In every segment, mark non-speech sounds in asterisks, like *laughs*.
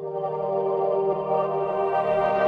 Thank you.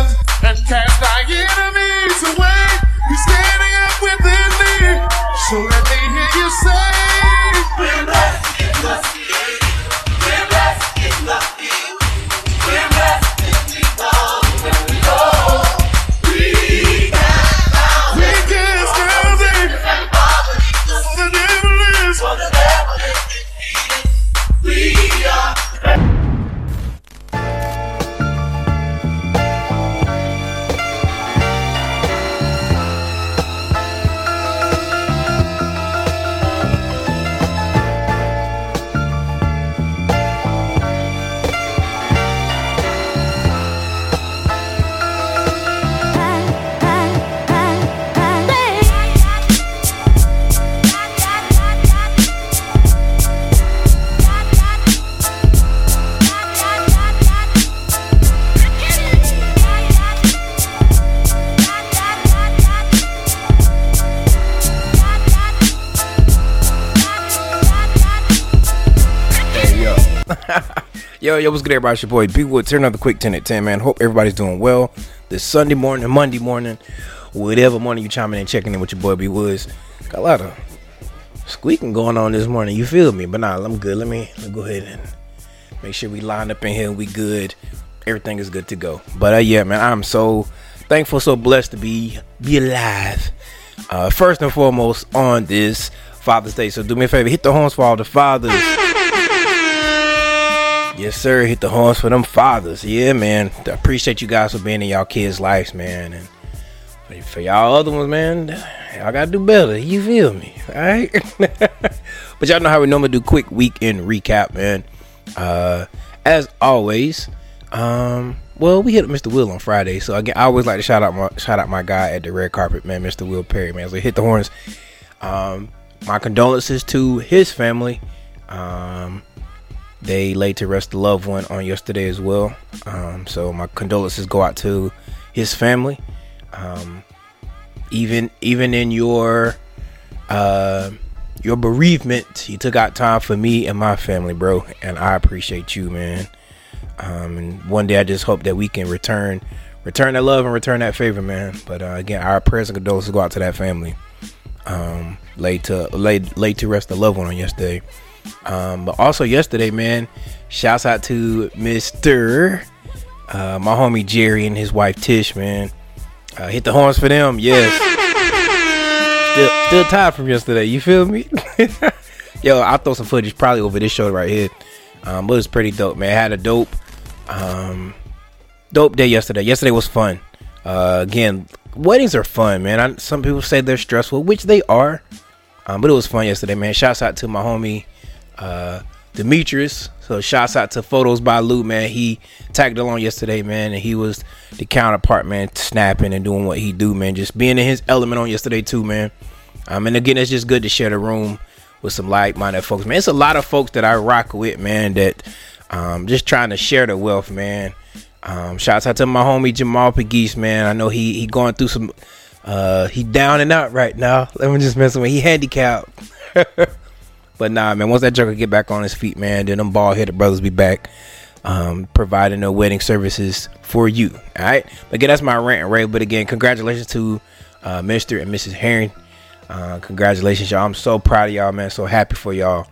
Yo, yo, what's good, everybody? It's your boy B Wood. Turn another quick 10 at 10, man. Hope everybody's doing well this Sunday morning, Monday morning, whatever morning you chiming in, checking in with your boy B Woods. Got a lot of squeaking going on this morning. You feel me? But nah, I'm good. Let me, let me go ahead and make sure we line up in here. And we good. Everything is good to go. But uh, yeah, man, I'm so thankful, so blessed to be be alive. Uh, first and foremost on this Father's Day. So do me a favor, hit the horns for all the fathers Yes, sir. Hit the horns for them fathers. Yeah, man. I appreciate you guys for being in y'all kids' lives, man. And for y'all other ones, man, y'all gotta do better. You feel me? All right. *laughs* but y'all know how we normally do quick weekend recap, man. Uh, as always, um, well, we hit Mr. Will on Friday, so again, I always like to shout out my shout out my guy at the red carpet, man, Mr. Will Perry, man. So hit the horns. Um, my condolences to his family. Um, they laid to rest a loved one on yesterday as well. Um, so my condolences go out to his family. Um, even even in your uh, your bereavement, you took out time for me and my family, bro, and I appreciate you, man. Um, and one day I just hope that we can return return that love and return that favor, man. But uh, again, our prayers and condolences go out to that family. Um, laid to laid laid to rest a loved one on yesterday. Um, but also yesterday, man, shouts out to Mister, uh, my homie Jerry and his wife Tish, man. Uh, hit the horns for them, yes. Still, still tired from yesterday. You feel me? *laughs* Yo, I'll throw some footage probably over this shoulder right here. Um, but it was pretty dope, man. I had a dope, um, dope day yesterday. Yesterday was fun. Uh, again, weddings are fun, man. I, some people say they're stressful, which they are. Um, but it was fun yesterday, man. Shouts out to my homie uh, Demetrius. So shouts out to photos by Lou, man. He tagged along yesterday, man, and he was the counterpart, man, snapping and doing what he do, man. Just being in his element on yesterday too, man. Um, and again, it's just good to share the room with some like-minded folks, man. It's a lot of folks that I rock with, man. That um, just trying to share the wealth, man. Um, shouts out to my homie Jamal Pegues, man. I know he he going through some. Uh, he down and out right now. Let me just mess with. He handicapped. *laughs* But nah, man, once that Joker get back on his feet, man, then them ball headed brothers be back um, providing the wedding services for you. All right. But again, that's my rant and rave. But again, congratulations to uh, Mr. and Mrs. Herring. Uh, congratulations, y'all. I'm so proud of y'all, man. So happy for y'all.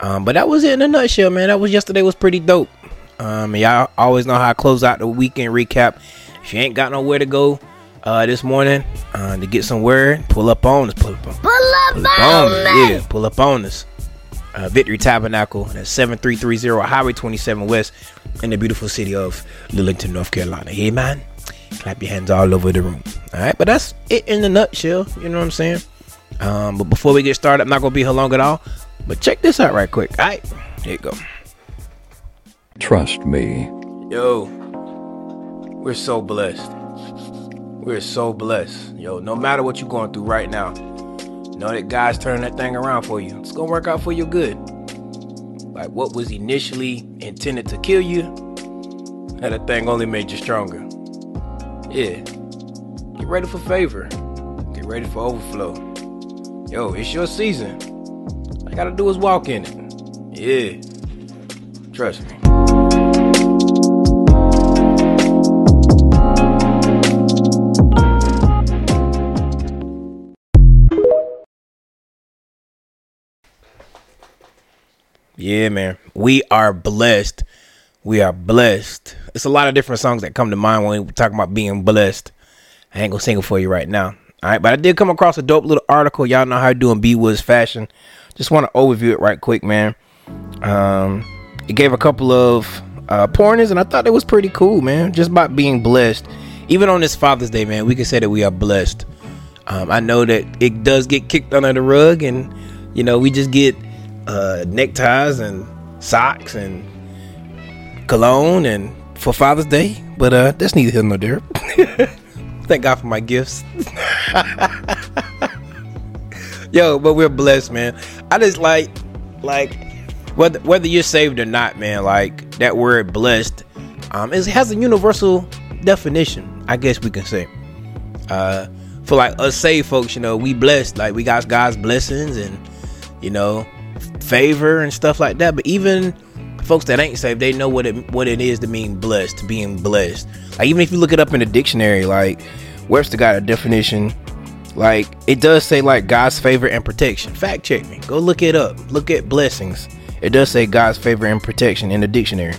Um, but that was it in a nutshell, man. That was yesterday was pretty dope. Um, y'all always know how I close out the weekend recap. If you ain't got nowhere to go uh, this morning uh, to get some word, pull up on us. Pull up on, pull up, pull up on, on us. Yeah, pull up on us. Uh, Victory Tabernacle. at 7330 Highway 27 West in the beautiful city of Lillington, North Carolina. Hey, man. Clap your hands all over the room. All right, but that's it in a nutshell. You know what I'm saying? Um, but before we get started, I'm not gonna be here long at all. But check this out right quick. All right, here you go. Trust me. Yo, we're so blessed. We're so blessed. Yo, no matter what you're going through right now, know that God's turning that thing around for you. It's gonna work out for your good. Like what was initially intended to kill you, that thing only made you stronger. Yeah. Get ready for favor. Get ready for overflow. Yo, it's your season. All gotta do is walk in it. Yeah. Trust me. Yeah, man. We are blessed. We are blessed. It's a lot of different songs that come to mind when we talk about being blessed. I ain't gonna sing it for you right now. All right, but I did come across a dope little article. Y'all know how to do in B Woods fashion. Just want to overview it right quick, man. Um, it gave a couple of uh, pointers, and I thought it was pretty cool, man. Just about being blessed. Even on this Father's Day, man, we can say that we are blessed. Um, I know that it does get kicked under the rug, and you know we just get uh, neckties and socks and cologne and for Father's Day, but uh, that's neither here nor there. *laughs* Thank God for my gifts. *laughs* Yo, but we're blessed, man. I just like, like, whether whether you're saved or not, man. Like that word "blessed," um, it has a universal definition. I guess we can say. Uh, for like us saved folks, you know, we blessed. Like we got God's blessings and you know favor and stuff like that. But even folks that ain't saved, they know what it what it is to mean blessed, being blessed. Like even if you look it up in the dictionary, like Webster got a definition. Like it does say like God's favor and protection. Fact check me. Go look it up. Look at blessings. It does say God's favor and protection in the dictionary.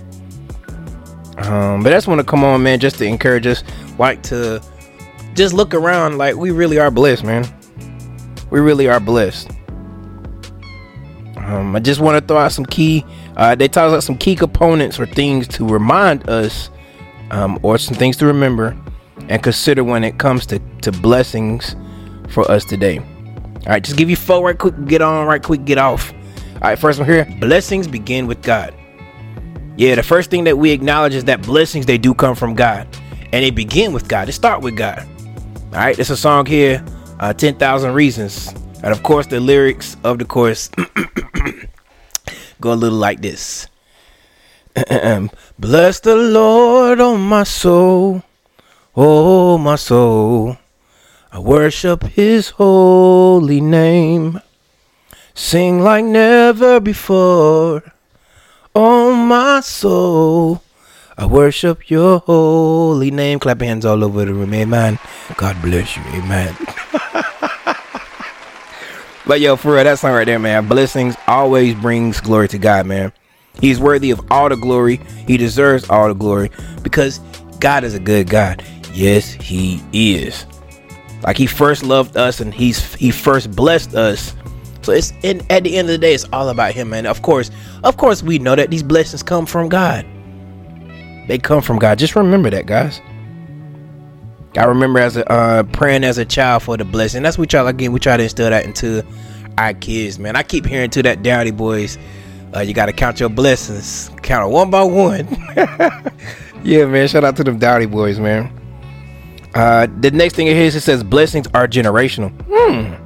Um, but that's want to come on, man, just to encourage us, like to just look around. Like we really are blessed, man. We really are blessed. Um, I just want to throw out some key. Uh, they talk about some key components or things to remind us, um, or some things to remember and consider when it comes to to blessings for us today. All right, just give you four right quick. Get on right quick. Get off. All right, first one here. Blessings begin with God. Yeah, the first thing that we acknowledge is that blessings they do come from God, and they begin with God. They start with God. All right, there's a song here, uh, "Ten Thousand Reasons," and of course the lyrics of the chorus *coughs* go a little like this. *coughs* Bless the Lord, oh my soul, oh my soul. I worship his holy name. Sing like never before. Oh my soul. I worship your holy name. Clap your hands all over the room. Amen. God bless you. Amen. *laughs* But yo, for real, that song right there, man. Blessings always brings glory to God, man. He's worthy of all the glory. He deserves all the glory because God is a good God. Yes, He is. Like He first loved us and He's He first blessed us. So it's in at the end of the day, it's all about Him, man. Of course, of course, we know that these blessings come from God. They come from God. Just remember that, guys. I remember as a uh, praying as a child for the blessing. That's what y'all again. We try to instill that into our kids, man. I keep hearing to that Dowdy boys. Uh, you got to count your blessings, count it one by one. *laughs* yeah, man. Shout out to them Dowdy boys, man. Uh, the next thing it here it says blessings are generational. Hmm.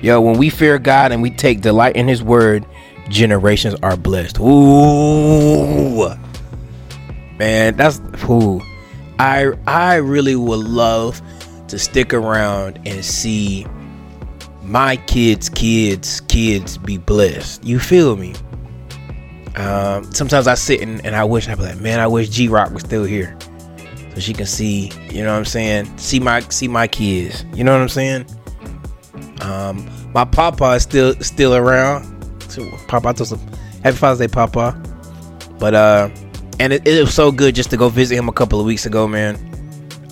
Yo, when we fear God and we take delight in His Word, generations are blessed. Ooh, man, that's ooh. I I really would love to stick around and see my kids, kids, kids be blessed. You feel me? Um, sometimes I sit and, and I wish I'd be like, man, I wish G Rock was still here, so she can see, you know what I'm saying? See my see my kids. You know what I'm saying? Um, my papa is still still around. So papa, to some happy Father's Day, papa. But uh and it, it, was so good just to go visit him a couple of weeks ago, man.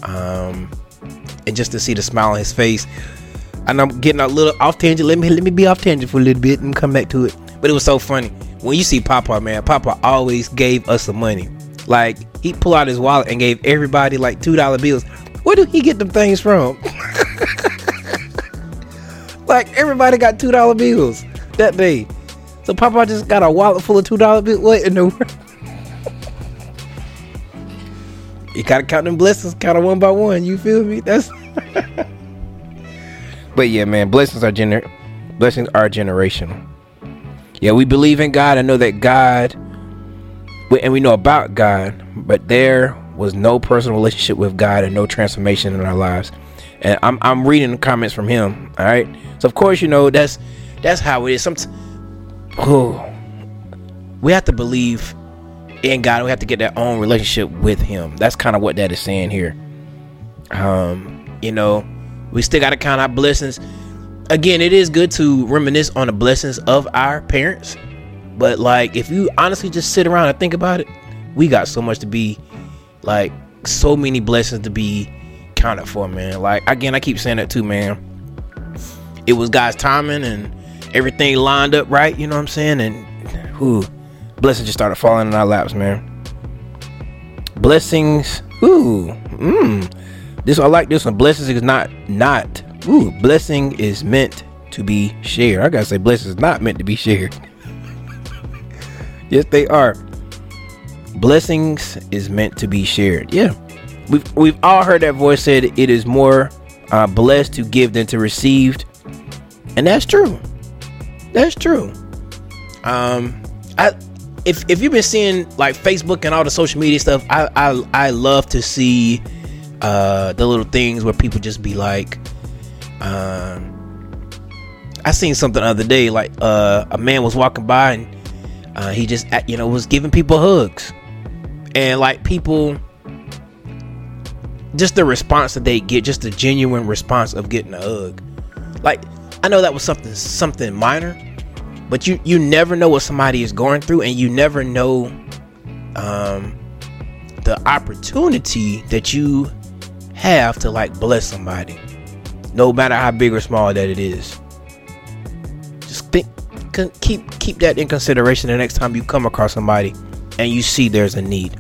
Um, and just to see the smile on his face. And I'm getting a little off tangent. Let me let me be off tangent for a little bit and come back to it. But it was so funny when you see Papa, man. Papa always gave us the money. Like he pulled out his wallet and gave everybody like two dollar bills. Where do he get them things from? *laughs* like everybody got two dollar bills that day. So Papa just got a wallet full of two dollar bills. What in the world? You gotta count them blessings, count them one by one. You feel me? That's. *laughs* but yeah, man, blessings are gener- blessings are generational. Yeah, we believe in God. I know that God, and we know about God, but there was no personal relationship with God and no transformation in our lives. And I'm I'm reading the comments from him. All right, so of course you know that's that's how it is. Some oh, we have to believe in God. We have to get that own relationship with Him. That's kind of what that is saying here. Um, you know, we still got to count our blessings. Again, it is good to reminisce on the blessings of our parents, but like if you honestly just sit around and think about it, we got so much to be like so many blessings to be counted for, man. Like again, I keep saying that too, man. It was God's timing and everything lined up right, you know what I'm saying? And who blessings just started falling in our laps, man. Blessings, ooh, mmm. This I like this one. Blessings is not not ooh. Blessing is meant to be shared. I gotta say, blessings is not meant to be shared. yes, they are. Blessings is meant to be shared. Yeah, we've we've all heard that voice said it is more uh, blessed to give than to receive, and that's true. That's true. Um, I if if you've been seeing like Facebook and all the social media stuff, I I, I love to see uh the little things where people just be like, um, I seen something the other day like uh a man was walking by and uh, he just you know was giving people hugs. And like people just the response that they get just the genuine response of getting a hug. Like I know that was something something minor, but you you never know what somebody is going through, and you never know um, the opportunity that you have to like bless somebody, no matter how big or small that it is. Just think, keep keep that in consideration the next time you come across somebody and you see there's a need.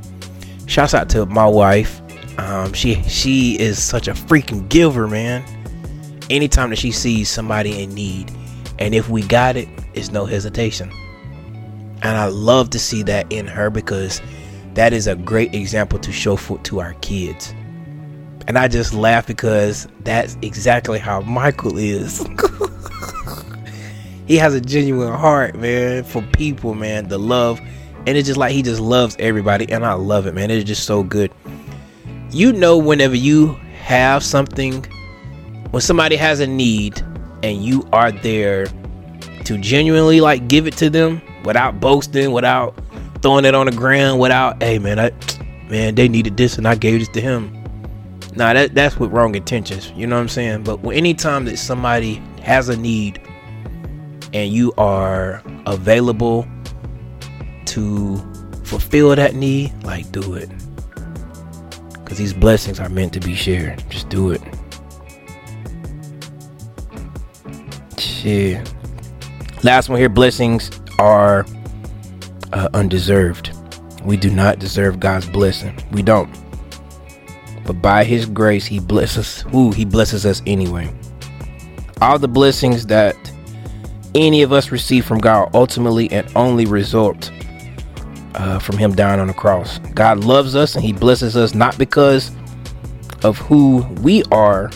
Shouts out to my wife. Um, she she is such a freaking giver, man anytime that she sees somebody in need. And if we got it, it's no hesitation. And I love to see that in her because that is a great example to show for, to our kids. And I just laugh because that's exactly how Michael is. *laughs* he has a genuine heart, man, for people, man, the love. And it's just like he just loves everybody. And I love it, man. It's just so good. You know, whenever you have something when somebody has a need and you are there to genuinely like give it to them without boasting, without throwing it on the ground, without, hey man, I, man, they needed this and I gave this to him. Nah, that that's with wrong intentions. You know what I'm saying? But anytime that somebody has a need and you are available to fulfill that need, like do it. Cause these blessings are meant to be shared. Just do it. Yeah. Last one here blessings are uh, undeserved. We do not deserve God's blessing. We don't. But by his grace, he blesses Who he blesses us anyway. All the blessings that any of us receive from God ultimately and only result uh, from him dying on the cross. God loves us and he blesses us not because of who we are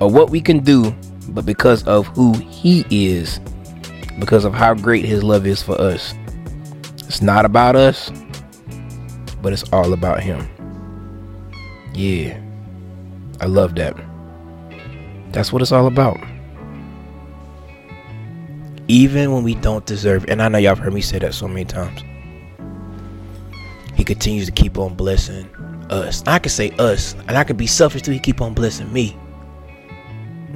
or what we can do, but because of who He is, because of how great His love is for us. It's not about us, but it's all about Him. Yeah, I love that. That's what it's all about. Even when we don't deserve and I know y'all have heard me say that so many times, He continues to keep on blessing us. I can say us, and I can be selfish too. He keep on blessing me.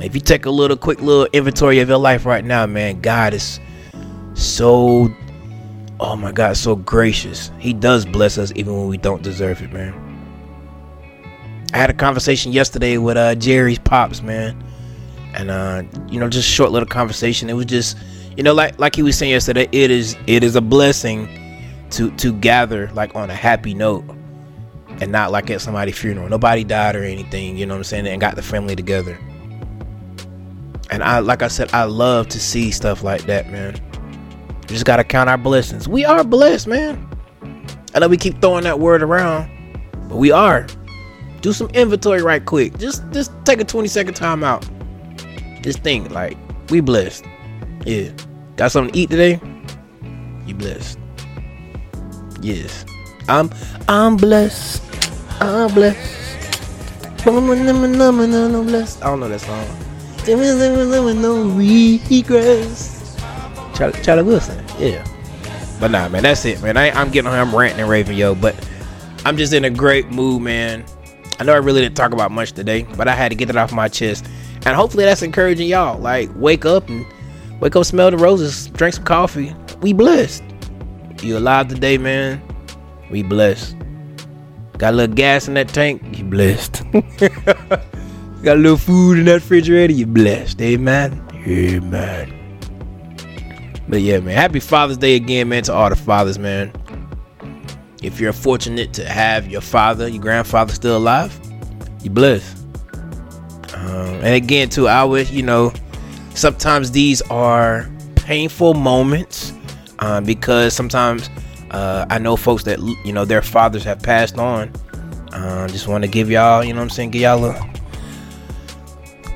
If you take a little quick little inventory of your life right now, man, God is so oh my God, so gracious. He does bless us even when we don't deserve it, man. I had a conversation yesterday with uh Jerry's pops, man. And uh, you know, just short little conversation. It was just you know, like like he was saying yesterday, it is it is a blessing to to gather like on a happy note and not like at somebody's funeral. Nobody died or anything, you know what I'm saying, and got the family together. And I like I said, I love to see stuff like that, man. We just gotta count our blessings. We are blessed, man. I know we keep throwing that word around, but we are. Do some inventory right quick. Just just take a 20 second time out. Just think like we blessed. Yeah. Got something to eat today? You blessed. Yes. I'm I'm blessed. I'm blessed. I don't know that song. No regrets. Charlie, Charlie Wilson. Yeah. But nah, man, that's it, man. I, I'm getting on here. I'm ranting and raving, yo. But I'm just in a great mood, man. I know I really didn't talk about much today, but I had to get it off my chest. And hopefully that's encouraging y'all. Like, wake up and wake up, smell the roses, drink some coffee. We blessed. You alive today, man. We blessed. Got a little gas in that tank, you blessed. *laughs* Got a little food in that refrigerator, you blessed. Amen. Amen. But yeah, man. Happy Father's Day again, man, to all the fathers, man. If you're fortunate to have your father, your grandfather still alive, you're blessed. Um, and again, too, I wish, you know, sometimes these are painful moments um, because sometimes uh, I know folks that, you know, their fathers have passed on. Uh, just want to give y'all, you know what I'm saying, give y'all a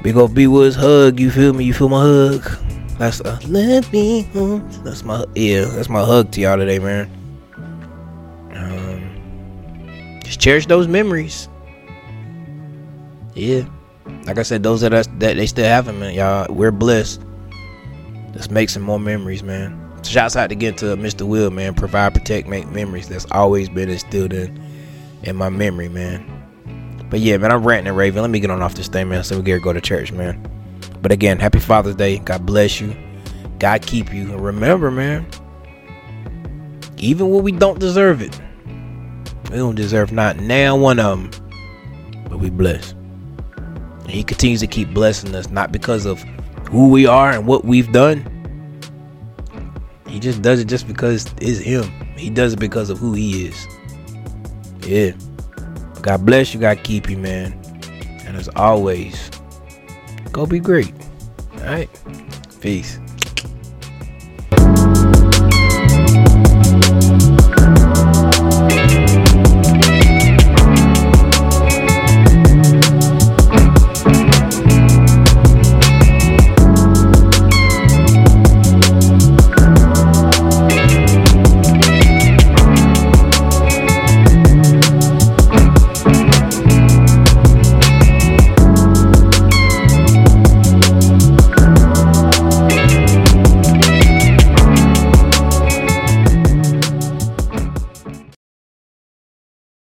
big old B Woods hug. You feel me? You feel my hug? That's a let me home. That's my yeah. That's my hug to y'all today, man. Um, just cherish those memories. Yeah, like I said, those that that they still have them, man. Y'all, we're blessed. Let's make some more memories, man. Shouts out again to Mr. Will, man. Provide, protect, make memories. That's always been instilled in in my memory, man. But yeah, man, I'm ranting and raving. Let me get on off this thing, man. So we get to go to church, man. But again, happy Father's Day. God bless you. God keep you. And remember, man, even when we don't deserve it, we don't deserve not now one of them, but we bless. And He continues to keep blessing us, not because of who we are and what we've done. He just does it just because it's Him. He does it because of who He is. Yeah. God bless you. God keep you, man. And as always, go be great. All right. Peace.